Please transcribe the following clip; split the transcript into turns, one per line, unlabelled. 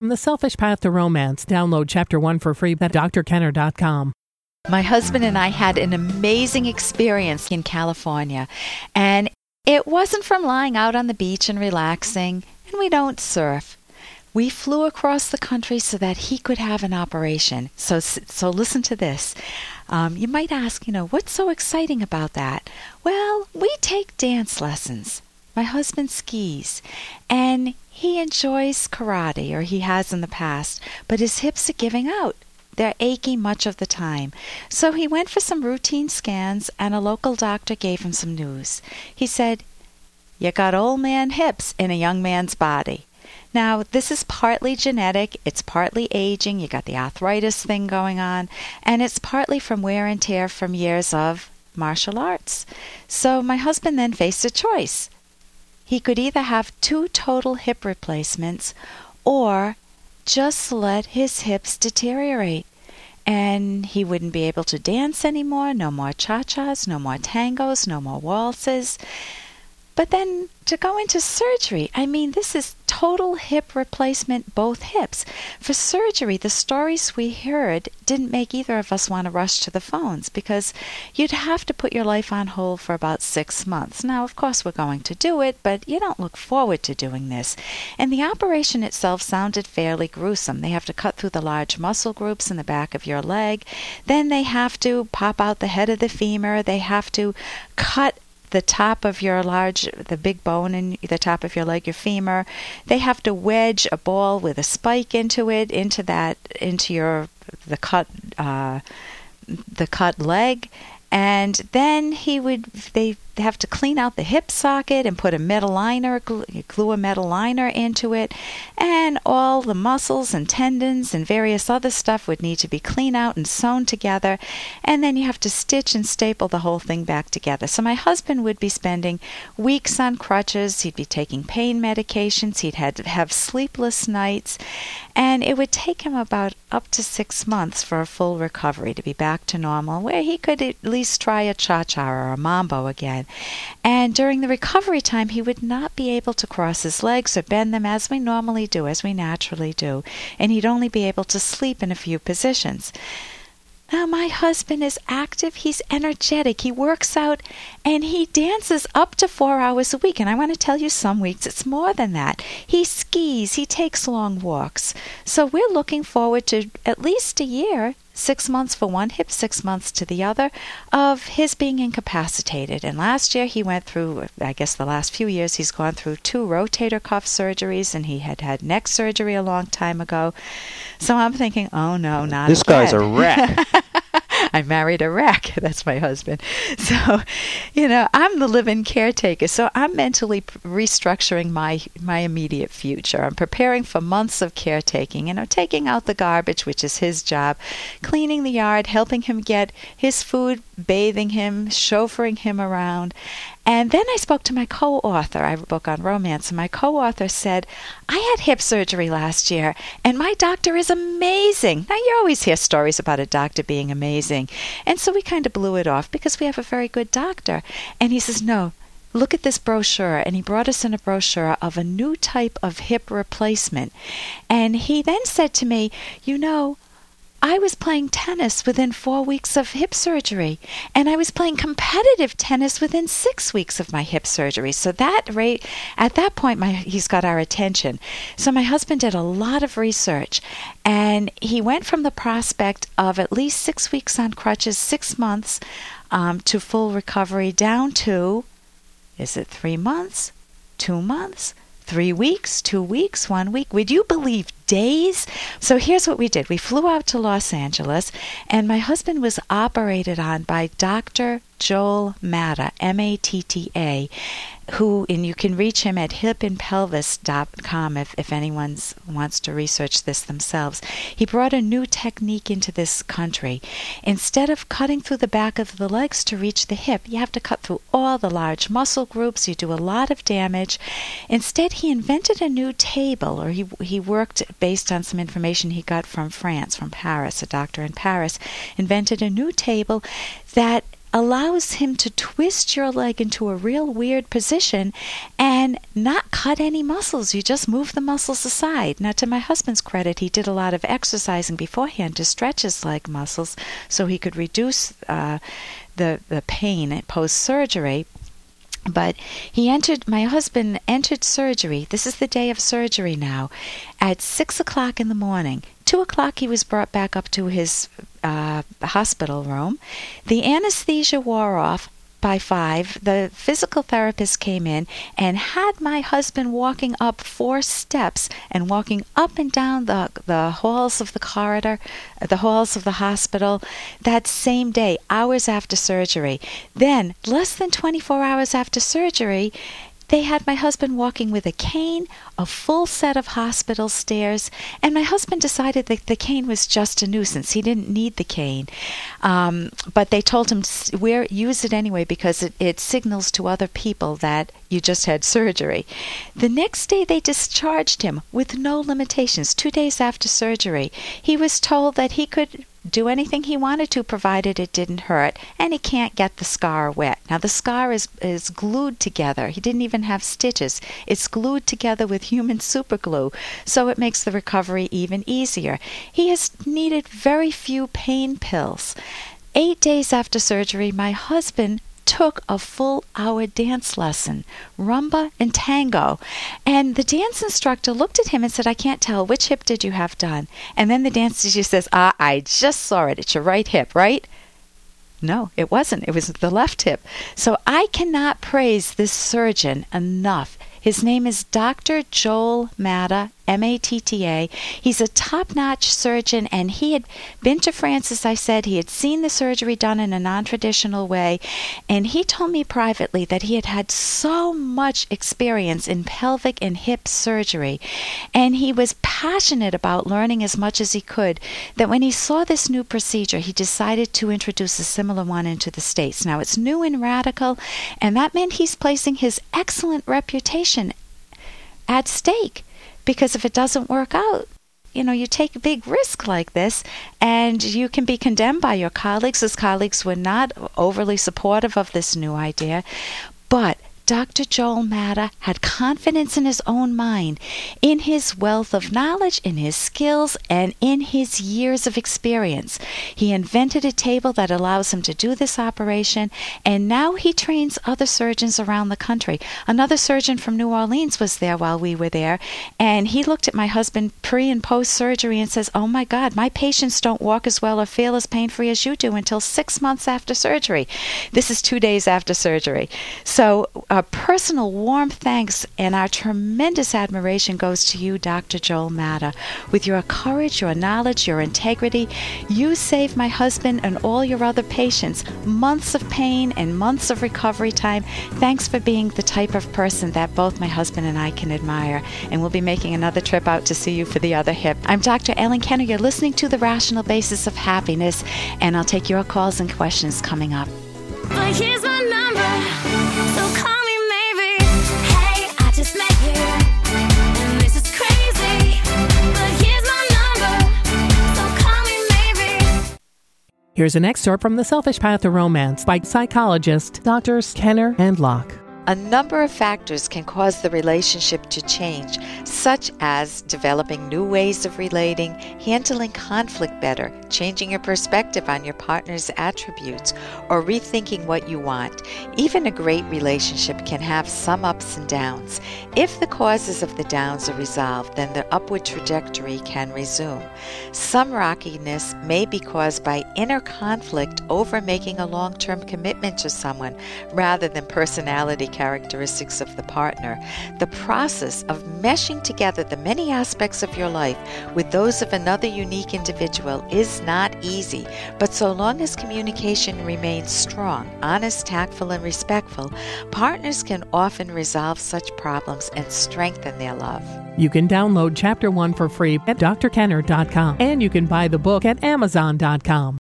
From The Selfish Path to Romance, download chapter one for free at drkenner.com.
My husband and I had an amazing experience in California, and it wasn't from lying out on the beach and relaxing, and we don't surf. We flew across the country so that he could have an operation. So, so listen to this. Um, you might ask, you know, what's so exciting about that? Well, we take dance lessons. My husband skis, and he enjoys karate, or he has in the past, but his hips are giving out. They're aching much of the time. So he went for some routine scans, and a local doctor gave him some news. He said, You got old man hips in a young man's body. Now, this is partly genetic, it's partly aging, you got the arthritis thing going on, and it's partly from wear and tear from years of martial arts. So my husband then faced a choice he could either have two total hip replacements or just let his hips deteriorate. And he wouldn't be able to dance anymore, no more cha chas, no more tangos, no more waltzes. But then to go into surgery, I mean, this is total hip replacement, both hips. For surgery, the stories we heard didn't make either of us want to rush to the phones because you'd have to put your life on hold for about six months. Now, of course, we're going to do it, but you don't look forward to doing this. And the operation itself sounded fairly gruesome. They have to cut through the large muscle groups in the back of your leg. Then they have to pop out the head of the femur. They have to cut the top of your large, the big bone in the top of your leg, your femur. They have to wedge a ball with a spike into it, into that, into your the cut, uh, the cut leg, and then he would they have to clean out the hip socket and put a metal liner glue a metal liner into it. And all the muscles and tendons and various other stuff would need to be cleaned out and sewn together. And then you have to stitch and staple the whole thing back together. So my husband would be spending weeks on crutches. He'd be taking pain medications. He'd had to have sleepless nights. And it would take him about up to six months for a full recovery to be back to normal where he could at least try a cha-cha or a mambo again and during the recovery time, he would not be able to cross his legs or bend them as we normally do, as we naturally do, and he'd only be able to sleep in a few positions. Now, my husband is active, he's energetic, he works out, and he dances up to four hours a week. And I want to tell you, some weeks it's more than that. He skis, he takes long walks. So we're looking forward to at least a year six months for one hip, six months to the other, of his being incapacitated. And last year he went through, I guess the last few years, he's gone through two rotator cuff surgeries and he had had neck surgery a long time ago. So I'm thinking, oh no, not
This
again.
guy's a wreck.
I married a wreck. That's my husband. So, you know, I'm the living caretaker. So I'm mentally restructuring my my immediate future. I'm preparing for months of caretaking. You know, taking out the garbage, which is his job, cleaning the yard, helping him get his food, bathing him, chauffeuring him around. And then I spoke to my co author. I wrote a book on romance, and my co author said, I had hip surgery last year, and my doctor is amazing. Now, you always hear stories about a doctor being amazing. And so we kind of blew it off because we have a very good doctor. And he says, No, look at this brochure. And he brought us in a brochure of a new type of hip replacement. And he then said to me, You know, I was playing tennis within four weeks of hip surgery, and I was playing competitive tennis within six weeks of my hip surgery. So that rate, at that point, my he's got our attention. So my husband did a lot of research, and he went from the prospect of at least six weeks on crutches, six months, um, to full recovery, down to, is it three months, two months? three weeks, two weeks, one week. Would you believe days? So here's what we did we flew out to Los Angeles, and my husband was operated on by Dr. Joel Matta, M A T T A, who, and you can reach him at hipandpelvis.com if, if anyone wants to research this themselves. He brought a new technique into this country. Instead of cutting through the back of the legs to reach the hip, you have to cut through all the large muscle groups. You do a lot of damage. Instead, he invented a new table, or he, he worked based on some information he got from France, from Paris, a doctor in Paris, invented a new table that allows him to twist your leg into a real weird position and not cut any muscles. You just move the muscles aside. Now, to my husband's credit, he did a lot of exercising beforehand to stretch his leg muscles so he could reduce uh, the, the pain post surgery. But he entered, my husband entered surgery. This is the day of surgery now, at six o'clock in the morning. Two o'clock, he was brought back up to his uh, hospital room. The anesthesia wore off by five, the physical therapist came in and had my husband walking up four steps and walking up and down the, the halls of the corridor, the halls of the hospital that same day, hours after surgery. Then, less than 24 hours after surgery, they had my husband walking with a cane, a full set of hospital stairs, and my husband decided that the cane was just a nuisance. He didn't need the cane. Um, but they told him, wear, use it anyway because it, it signals to other people that you just had surgery. The next day, they discharged him with no limitations. Two days after surgery, he was told that he could do anything he wanted to provided it didn't hurt and he can't get the scar wet. Now the scar is is glued together. He didn't even have stitches. It's glued together with human superglue so it makes the recovery even easier. He has needed very few pain pills. 8 days after surgery my husband took a full hour dance lesson, rumba and tango. And the dance instructor looked at him and said, I can't tell, which hip did you have done? And then the dance teacher says, Ah, I just saw it. It's your right hip, right? No, it wasn't. It was the left hip. So I cannot praise this surgeon enough. His name is Dr. Joel Matta, M A T T A. He's a top notch surgeon, and he had been to France, as I said. He had seen the surgery done in a non traditional way, and he told me privately that he had had so much experience in pelvic and hip surgery, and he was passionate about learning as much as he could. That when he saw this new procedure, he decided to introduce a similar one into the States. Now, it's new and radical, and that meant he's placing his excellent reputation at stake because if it doesn't work out, you know, you take a big risk like this and you can be condemned by your colleagues. His colleagues were not overly supportive of this new idea. But Dr. Joel Matta had confidence in his own mind, in his wealth of knowledge, in his skills, and in his years of experience. He invented a table that allows him to do this operation, and now he trains other surgeons around the country. Another surgeon from New Orleans was there while we were there, and he looked at my husband pre and post surgery and says, Oh my God, my patients don't walk as well or feel as pain free as you do until six months after surgery. This is two days after surgery. So, uh, our personal warm thanks and our tremendous admiration goes to you, Dr. Joel Matta. With your courage, your knowledge, your integrity, you saved my husband and all your other patients months of pain and months of recovery time. Thanks for being the type of person that both my husband and I can admire. And we'll be making another trip out to see you for the other hip. I'm Dr. Ellen Kenner. You're listening to The Rational Basis of Happiness, and I'll take your calls and questions coming up.
Here's an excerpt from The Selfish Path to Romance by psychologists Drs. Kenner and Locke.
A number of factors can cause the relationship to change, such as developing new ways of relating, handling conflict better, changing your perspective on your partner's attributes, or rethinking what you want. Even a great relationship can have some ups and downs. If the causes of the downs are resolved, then the upward trajectory can resume. Some rockiness may be caused by inner conflict over making a long term commitment to someone rather than personality characteristics of the partner. The process of meshing together the many aspects of your life with those of another unique individual is not easy, but so long as communication remains strong, honest, tactful, and respectful, partners can often resolve such problems and strengthen their love.
You can download Chapter 1 for free at drkenner.com and you can buy the book at amazon.com.